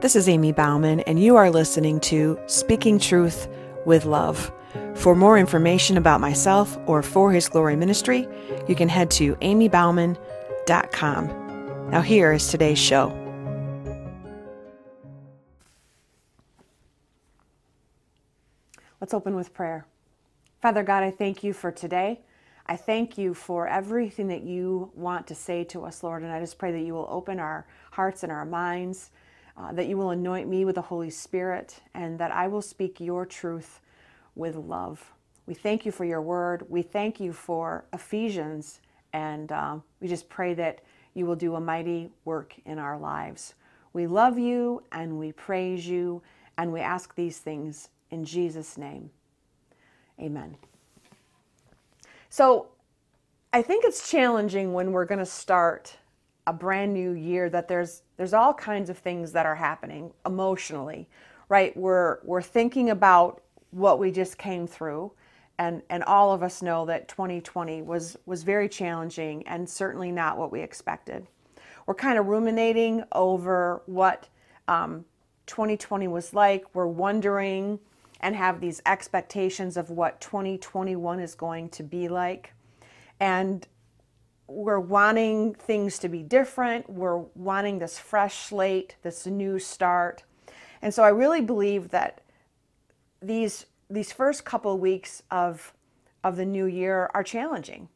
This is Amy Bauman, and you are listening to Speaking Truth with Love. For more information about myself or For His Glory Ministry, you can head to amybauman.com. Now, here is today's show. Let's open with prayer. Father God, I thank you for today. I thank you for everything that you want to say to us, Lord, and I just pray that you will open our hearts and our minds uh, that you will anoint me with the Holy Spirit, and that I will speak your truth with love. We thank you for your word. We thank you for Ephesians, and uh, we just pray that you will do a mighty work in our lives. We love you and we praise you, and we ask these things in Jesus' name. Amen. So, I think it's challenging when we're going to start a brand new year that there's there's all kinds of things that are happening emotionally right? We're we're thinking about what we just came through and and all of us know that 2020 was was very challenging and certainly not what we expected. We're kind of ruminating over what um, 2020 was like. We're wondering and have these expectations of what 2021 is going to be like. And we're wanting things to be different. We're wanting this fresh slate, this new start. And so I really believe that these these first couple of weeks of of the new year are challenging.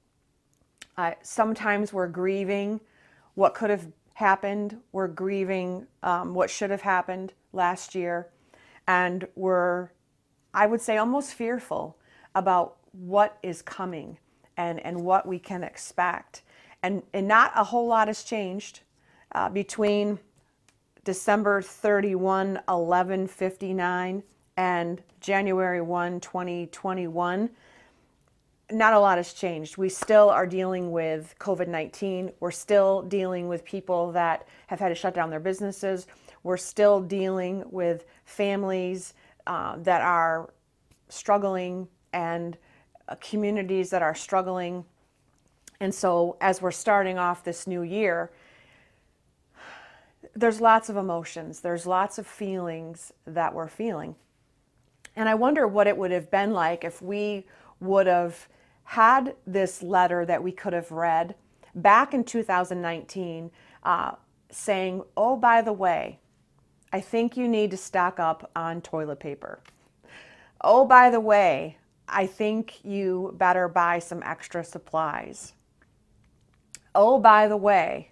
Uh, sometimes we're grieving what could have happened. We're grieving um, what should have happened last year, and we're, I would say, almost fearful about what is coming and, and what we can expect. And, and not a whole lot has changed uh, between December 31, 1159 and January 1, 2021. Not a lot has changed. We still are dealing with COVID 19. We're still dealing with people that have had to shut down their businesses. We're still dealing with families uh, that are struggling and communities that are struggling. And so, as we're starting off this new year, there's lots of emotions, there's lots of feelings that we're feeling. And I wonder what it would have been like if we would have had this letter that we could have read back in 2019 uh, saying, Oh, by the way, I think you need to stock up on toilet paper. Oh, by the way, I think you better buy some extra supplies. Oh, by the way,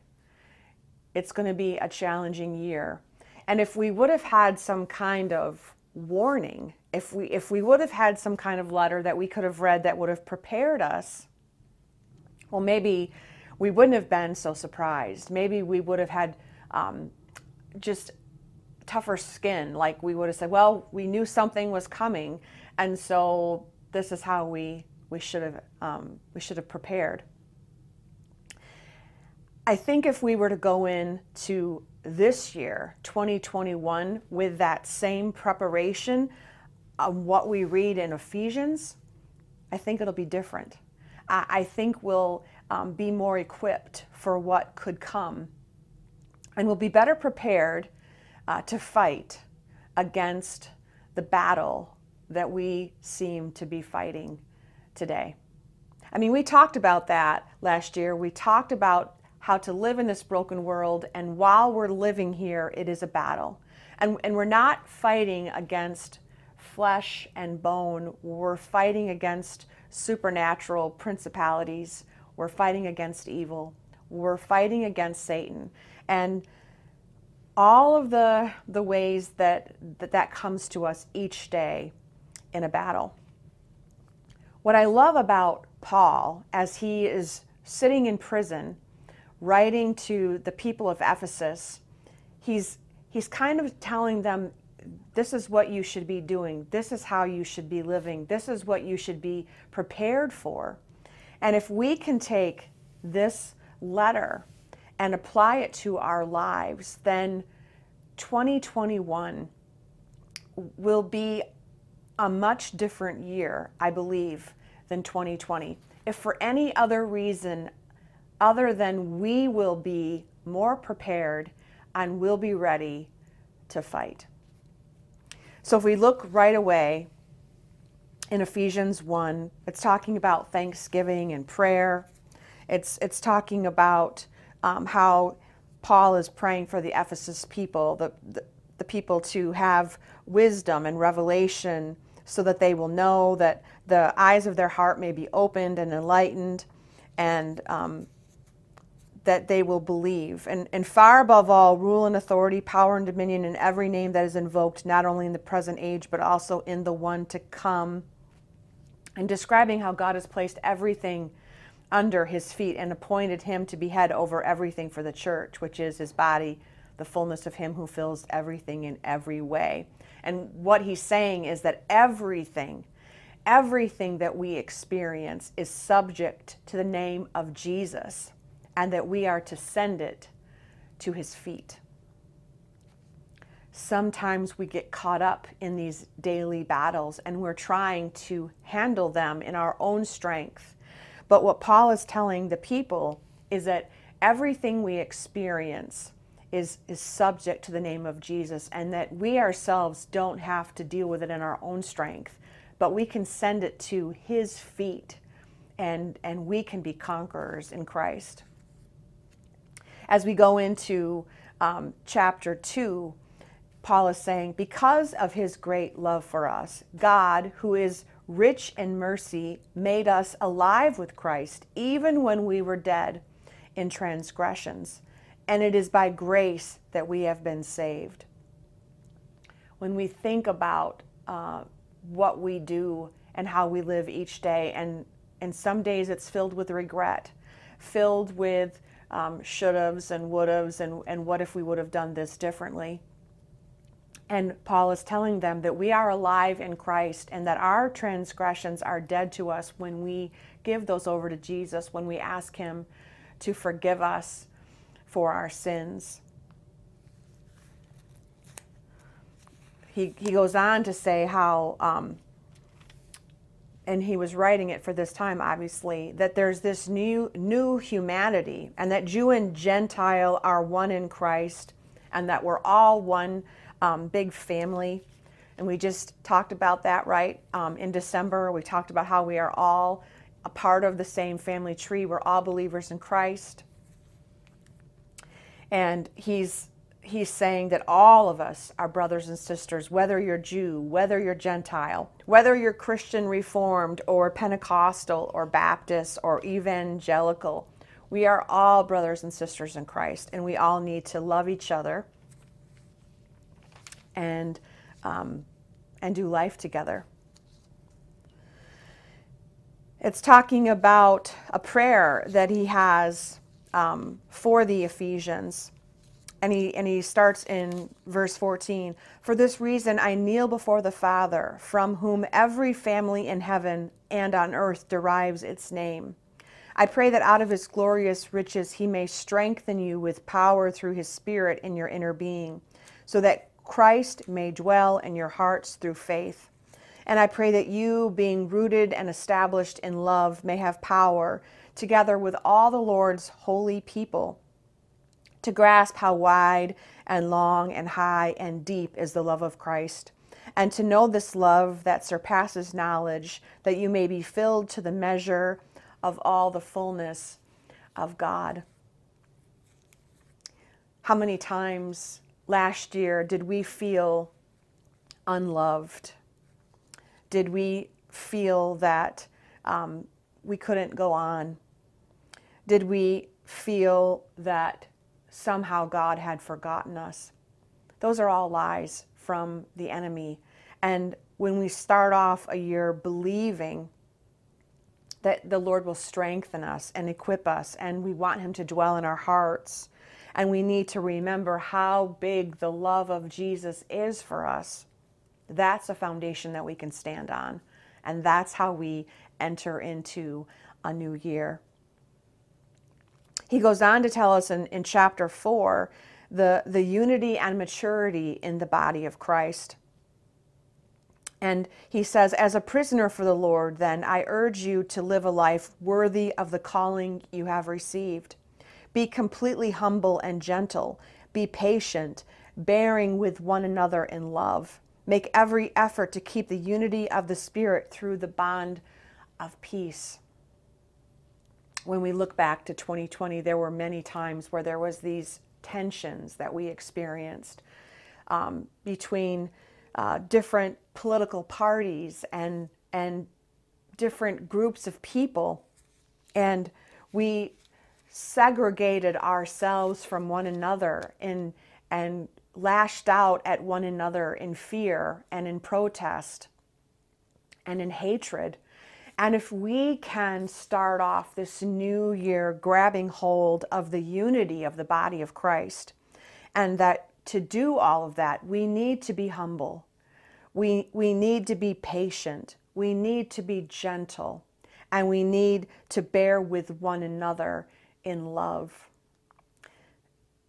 it's going to be a challenging year. And if we would have had some kind of warning, if we if we would have had some kind of letter that we could have read that would have prepared us, well, maybe we wouldn't have been so surprised. Maybe we would have had um, just tougher skin. Like we would have said, well, we knew something was coming, and so this is how we we should have um, we should have prepared. I think if we were to go in to this year, 2021, with that same preparation of what we read in Ephesians, I think it'll be different. I, I think we'll um, be more equipped for what could come, and we'll be better prepared uh, to fight against the battle that we seem to be fighting today. I mean, we talked about that last year. We talked about how to live in this broken world, and while we're living here, it is a battle. And, and we're not fighting against flesh and bone, we're fighting against supernatural principalities, we're fighting against evil, we're fighting against Satan. And all of the, the ways that, that that comes to us each day in a battle. What I love about Paul as he is sitting in prison, writing to the people of Ephesus, he's, he's kind of telling them this is what you should be doing, this is how you should be living, this is what you should be prepared for. And if we can take this letter and apply it to our lives, then 2021 will be a much different year, I believe, than 2020. If for any other reason other than we will be more prepared and will be ready to fight. So if we look right away in Ephesians 1, it's talking about thanksgiving and prayer. It's, it's talking about um, how Paul is praying for the Ephesus people, the, the, the people to have wisdom and revelation so that they will know that the eyes of their heart may be opened and enlightened and um, that they will believe. And, and far above all, rule and authority, power and dominion in every name that is invoked, not only in the present age, but also in the one to come. And describing how God has placed everything under his feet and appointed him to be head over everything for the church, which is his body, the fullness of him who fills everything in every way. And what he's saying is that everything, everything that we experience is subject to the name of Jesus and that we are to send it to his feet. Sometimes we get caught up in these daily battles and we're trying to handle them in our own strength. But what Paul is telling the people is that everything we experience is, is subject to the name of Jesus and that we ourselves don't have to deal with it in our own strength, but we can send it to his feet and, and we can be conquerors in Christ as we go into um, chapter 2, Paul is saying, Because of his great love for us, God, who is rich in mercy, made us alive with Christ, even when we were dead in transgressions. And it is by grace that we have been saved. When we think about uh, what we do and how we live each day, and, and some days it's filled with regret, filled with um, should haves and would haves, and, and what if we would have done this differently. And Paul is telling them that we are alive in Christ and that our transgressions are dead to us when we give those over to Jesus, when we ask Him to forgive us for our sins. He, he goes on to say how um, and he was writing it for this time obviously that there's this new new humanity and that jew and gentile are one in christ and that we're all one um, big family. And we just talked about that right um, in december. We talked about how we are all a part of the same family tree. We're all believers in christ and he's he's saying that all of us are brothers and sisters, whether you're Jew, whether you're Gentile, whether you're Christian Reformed or Pentecostal or Baptist or evangelical. We are all brothers and sisters in Christ, and we all need to love each other and, um, and do life together. It's talking about a prayer that he has um, for the Ephesians. And he and he starts in verse 14 for this reason i kneel before the father from whom every family in heaven and on earth derives its name. I pray that out of his glorious riches he may strengthen you with power through his spirit in your inner being so that christ may dwell in your hearts through faith. And i pray that you being rooted and established in love may have power together with all the lord's holy people to grasp how wide and long and high and deep is the love of Christ, and to know this love that surpasses knowledge, that you may be filled to the measure of all the fullness of God. How many times last year did we feel unloved? Did we feel that um, we couldn't go on? Did we feel that somehow God had forgotten us. Those are all lies from the enemy. And when we start off a year believing that the Lord will strengthen us and equip us, and we want Him to dwell in our hearts, and we need to remember how big the love of Jesus is for us, that's a foundation that we can stand on. And that's how we enter into a new year he goes on to tell us in, in chapter 4 the, the unity and maturity in the body of Christ. And he says, As a prisoner for the Lord, then, I urge you to live a life worthy of the calling you have received. Be completely humble and gentle. Be patient, bearing with one another in love. Make every effort to keep the unity of the Spirit through the bond of peace. When we look back to 2020, there were many times where there was these tensions that we experienced um, between uh, different political parties and and different groups of people, and we segregated ourselves from one another in and lashed out at one another in fear and in protest and in hatred. And if we can start off this new year grabbing hold of the unity of the body of Christ, and that to do all of that, we need to be humble. We, we need to be patient. We need to be gentle. And we need to bear with one another in love.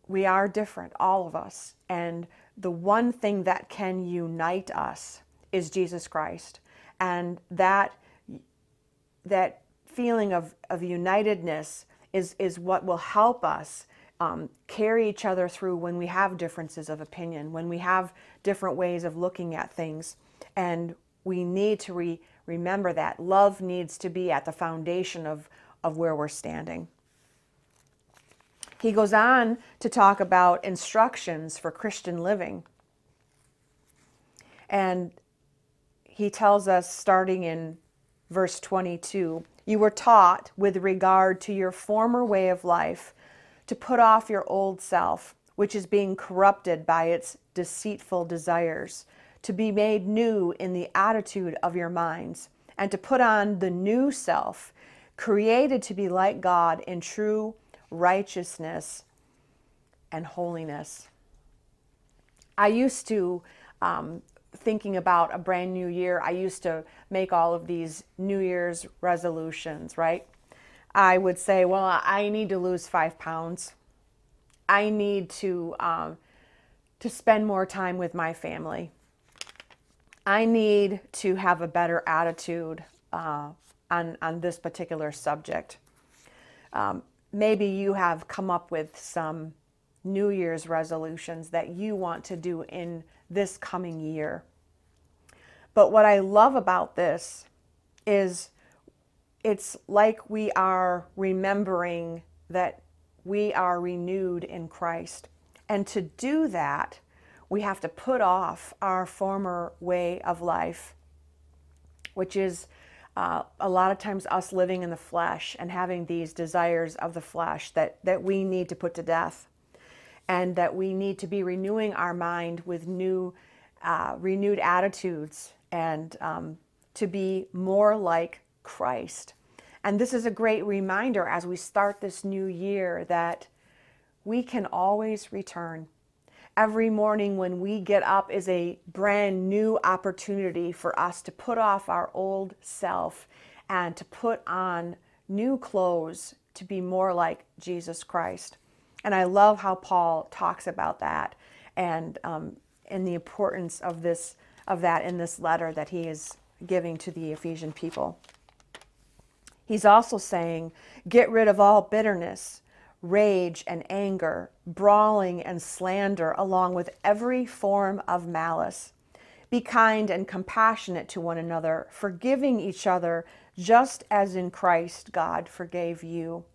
We are different, all of us. And the one thing that can unite us is Jesus Christ. And that, that feeling of, of unitedness is, is what will help us um, carry each other through when we have differences of opinion, when we have different ways of looking at things. And we need to re- remember that love needs to be at the foundation of, of where we're standing. He goes on to talk about instructions for Christian living. And he tells us, starting in verse 22, you were taught with regard to your former way of life to put off your old self, which is being corrupted by its deceitful desires, to be made new in the attitude of your minds, and to put on the new self, created to be like God in true righteousness, and holiness. I used to, um, thinking about a brand new year, I used to make all of these New Year's resolutions, right? I would say, well, I need to lose five pounds. I need to um, to spend more time with my family. I need to have a better attitude uh, on on this particular subject. Um, maybe you have come up with some New Year's resolutions that you want to do in this coming year. But what I love about this is it's like we are remembering that we are renewed in Christ. And to do that, we have to put off our former way of life, which is uh, a lot of times us living in the flesh and having these desires of the flesh that, that we need to put to death and that we need to be renewing our mind with new uh, renewed attitudes and um, to be more like christ and this is a great reminder as we start this new year that we can always return Every morning when we get up is a brand new opportunity for us to put off our old self and to put on new clothes to be more like Jesus Christ. And I love how Paul talks about that and um, and the importance of this of that in this letter that he is giving to the Ephesian people. He's also saying, get rid of all bitterness, rage and anger, brawling and slander, along with every form of malice. Be kind and compassionate to one another, forgiving each other, just as in Christ God forgave you.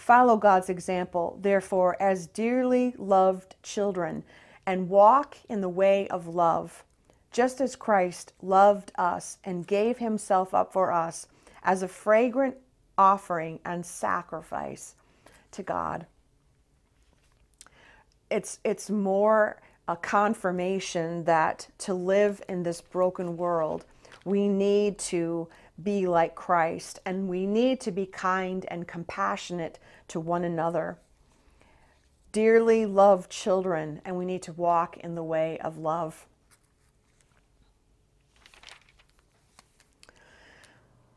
Follow God's example, therefore, as dearly loved children, and walk in the way of love, just as Christ loved us and gave himself up for us as a fragrant offering and sacrifice to God. It's, it's more a confirmation that to live in this broken world, we need to be like Christ and we need to be kind and compassionate to one another. Dearly love children, and we need to walk in the way of love.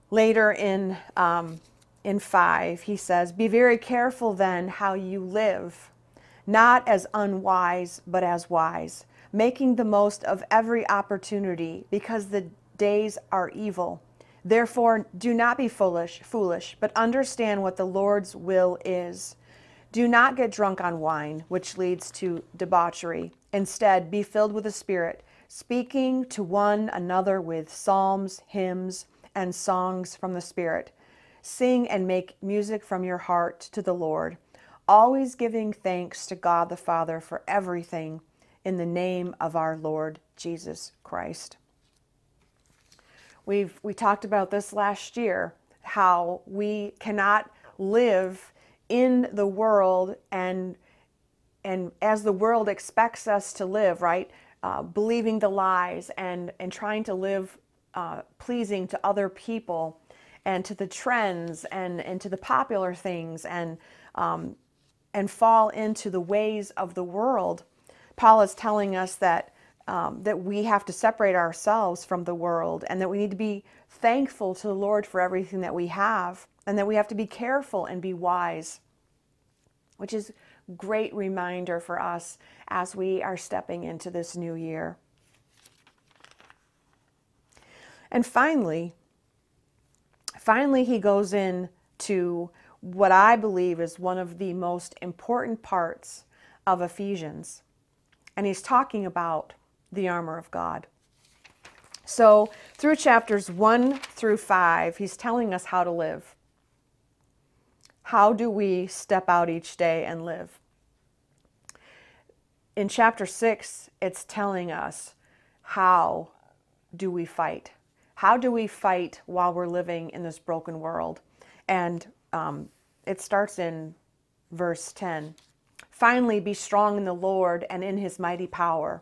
Later in um, in 5, he says, Be very careful then how you live, not as unwise, but as wise, making the most of every opportunity, because the days are evil. Therefore, do not be foolish, foolish, but understand what the Lord's will is. Do not get drunk on wine, which leads to debauchery. Instead, be filled with the Spirit, speaking to one another with psalms, hymns, and songs from the Spirit. Sing and make music from your heart to the Lord, always giving thanks to God the Father for everything in the name of our Lord Jesus Christ. We've we talked about this last year how we cannot live in the world and and as the world expects us to live, right? Uh, believing the lies and and trying to live uh, pleasing to other people and to the trends and and to the popular things and um, and fall into the ways of the world. Paul is telling us that um, that we have to separate ourselves from the world and that we need to be thankful to the Lord for everything that we have and that we have to be careful and be wise, which is a great reminder for us as we are stepping into this new year. And finally, finally he goes in to what I believe is one of the most important parts of Ephesians. And he's talking about the armor of God. So, through chapters 1 through 5, he's telling us how to live. How do we step out each day and live? In chapter 6, it's telling us how do we fight? How do we fight while we're living in this broken world? And um, it starts in verse 10. Finally, be strong in the Lord and in his mighty power.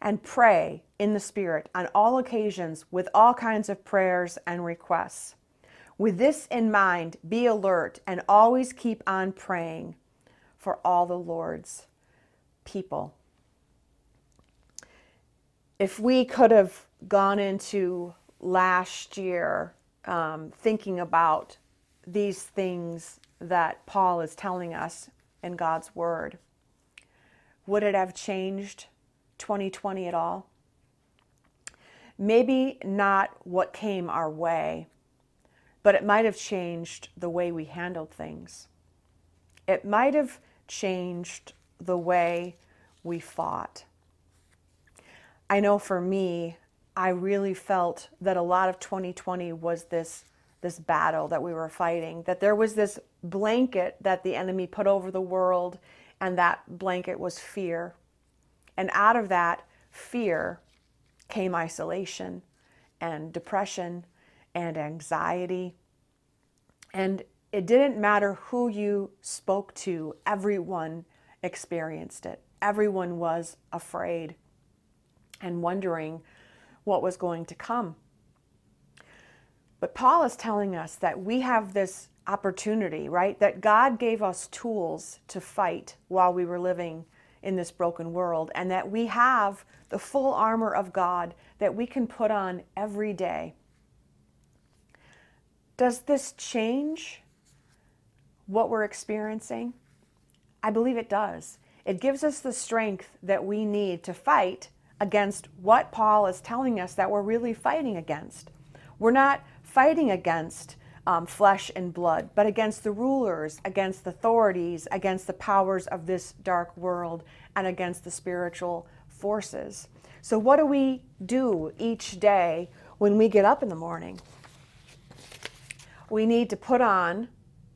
and pray in the Spirit on all occasions with all kinds of prayers and requests. With this in mind, be alert and always keep on praying for all the Lord's people. If we could have gone into last year um, thinking about these things that Paul is telling us in God's Word, would it have changed 2020 at all? Maybe not what came our way, but it might have changed the way we handled things. It might have changed the way we fought. I know for me, I really felt that a lot of 2020 was this this battle that we were fighting, that there was this blanket that the enemy put over the world, and that blanket was fear. And out of that fear came isolation and depression and anxiety. And it didn't matter who you spoke to, everyone experienced it. Everyone was afraid and wondering what was going to come. But Paul is telling us that we have this opportunity, right? That God gave us tools to fight while we were living in this broken world, and that we have the full armor of God that we can put on every day. Does this change what we're experiencing? I believe it does. It gives us the strength that we need to fight against what Paul is telling us that we're really fighting against. We're not fighting against um, flesh and blood, but against the rulers, against the authorities, against the powers of this dark world, and against the spiritual forces. So, what do we do each day when we get up in the morning? We need to put on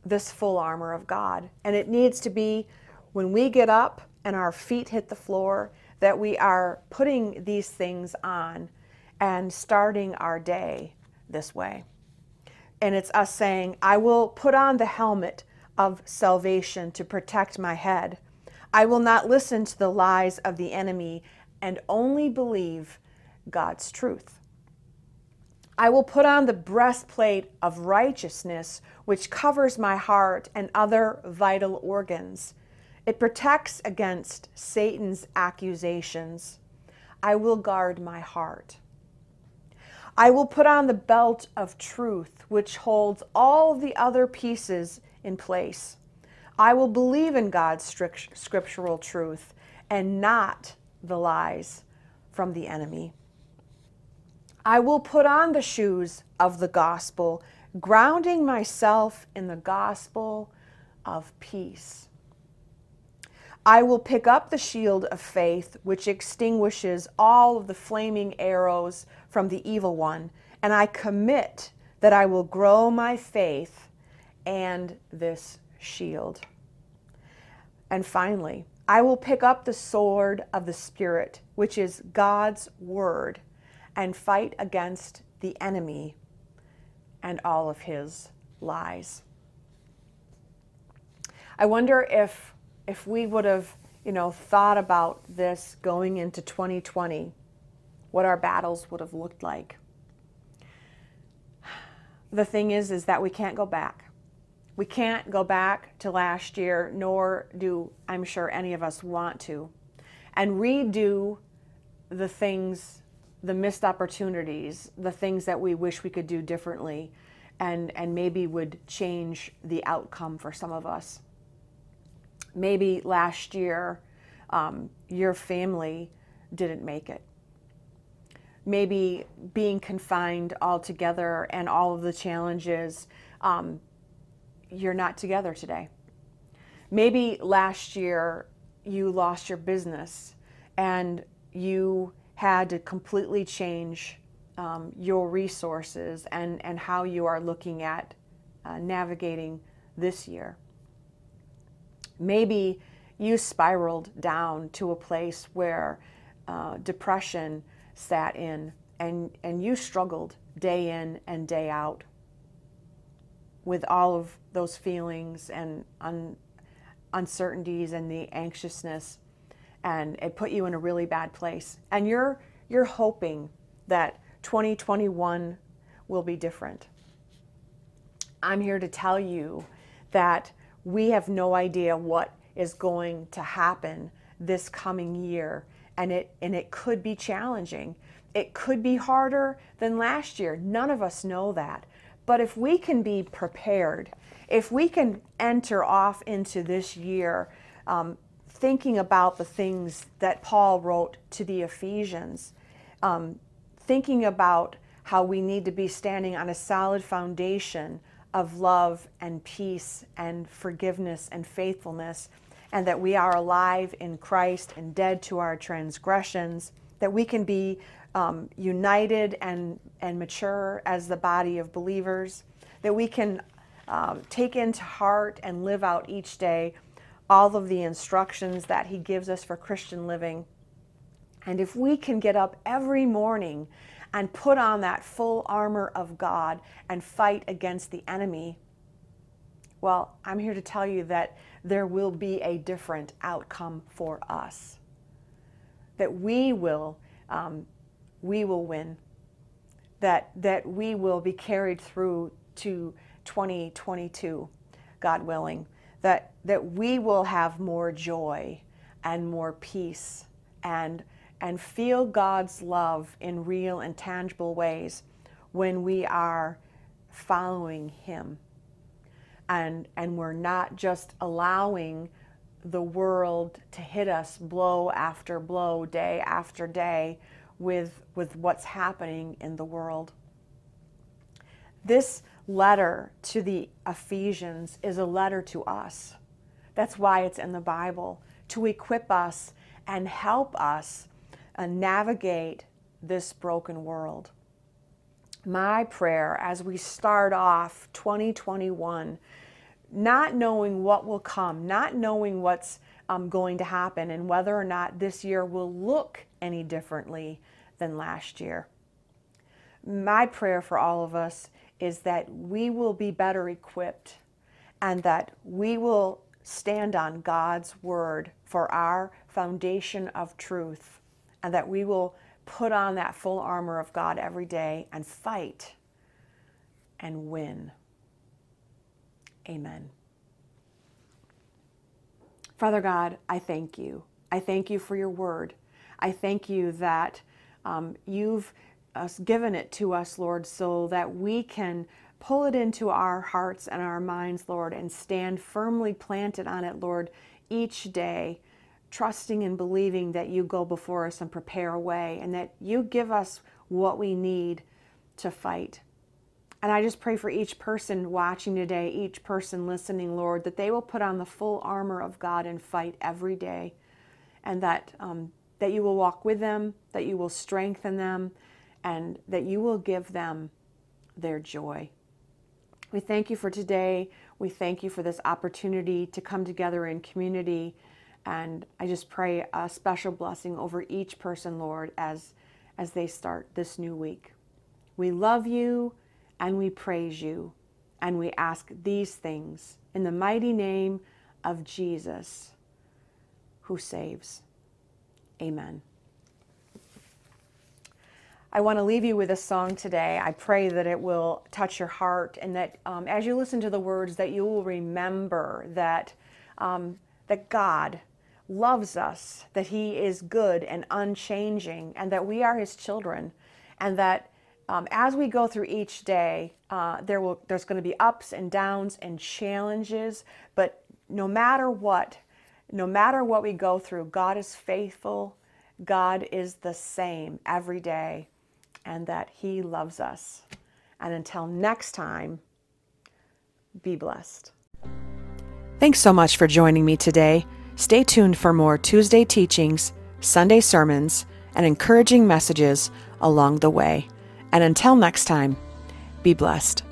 this full armor of God, and it needs to be when we get up and our feet hit the floor, that we are putting these things on and starting our day this way. And it's us saying, I will put on the helmet of salvation to protect my head. I will not listen to the lies of the enemy and only believe God's truth. I will put on the breastplate of righteousness, which covers my heart and other vital organs. It protects against Satan's accusations. I will guard my heart. I will put on the belt of truth, which holds all the other pieces in place. I will believe in God's strict, scriptural truth and not the lies from the enemy. I will put on the shoes of the gospel, grounding myself in the gospel of peace. I will pick up the shield of faith, which extinguishes all of the flaming arrows from the evil one, and I commit that I will grow my faith and this shield. And finally, I will pick up the sword of the Spirit, which is God's word, and fight against the enemy and all of his lies. I wonder if if we would have, you know, thought about this going into 2020, what our battles would have looked like. The thing is is that we can't go back. We can't go back to last year, nor do I'm sure any of us want to, and redo the things, the missed opportunities, the things that we wish we could do differently, and, and maybe would change the outcome for some of us maybe last year um, your family didn't make it. Maybe being confined all together and all of the challenges, um, you're not together today. Maybe last year you lost your business and you had to completely change um, your resources and, and how you are looking at uh, navigating this year maybe you spiraled down to a place where uh, depression sat in and, and you struggled day in and day out with all of those feelings and un- uncertainties and the anxiousness and it put you in a really bad place. And you're you're hoping that 2021 will be different. I'm here to tell you that we have no idea what is going to happen this coming year. And it and it could be challenging. It could be harder than last year. None of us know that. But if we can be prepared if we can enter off into this year um, thinking about the things that paul wrote to the ephesians um, thinking about how we need to be standing on a solid foundation of love and peace and forgiveness and faithfulness, and that we are alive in Christ and dead to our transgressions, that we can be um, united and, and mature as the body of believers, that we can um, take into heart and live out each day all of the instructions that He gives us for Christian living. And if we can get up every morning and put on that full armor of God and fight against the enemy, well, I'm here to tell you that there will be a different outcome for us. That we will, um, we will win. That that we will be carried through to 2022, God willing. That that we will have more joy and more peace and and feel God's love in real and tangible ways when we are following Him. And, and we're not just allowing the world to hit us blow after blow, day after day, with, with what's happening in the world. This letter to the Ephesians is a letter to us. That's why it's in the Bible, to equip us and help us uh, navigate this broken world. My prayer as we start off 2021, not knowing what will come, not knowing what's um, going to happen and whether or not this year will look any differently than last year. My prayer for all of us is that we will be better equipped and that we will stand on God's word for our foundation of truth and that we will put on that full armor of God every day and fight and win. Amen. Father God, I thank you. I thank you for your word. I thank you that um, you've uh, given it to us, Lord, so that we can pull it into our hearts and our minds, Lord, and stand firmly planted on it, Lord, each day, trusting and believing that you go before us and prepare a way and that you give us what we need to fight. And I just pray for each person watching today, each person listening, Lord, that they will put on the full armor of God and fight every day, and that um, that you will walk with them, that you will strengthen them, and that you will give them their joy. We thank you for today. We thank you for this opportunity to come together in community. And I just pray a special blessing over each person, Lord, as, as they start this new week. We love you and we praise you. And we ask these things in the mighty name of Jesus, who saves. Amen. I want to leave you with a song today. I pray that it will touch your heart and that um, as you listen to the words that you will remember that, um, that God loves us, that he is good and unchanging and that we are his children and that um, as we go through each day, uh, there will there's going to be ups and downs and challenges, but no matter what, no matter what we go through, God is faithful. God is the same every day and that He loves us. And until next time, be blessed. Thanks so much for joining me today. Stay tuned for more Tuesday teachings, Sunday sermons, and encouraging messages along the way. And until next time, be blessed.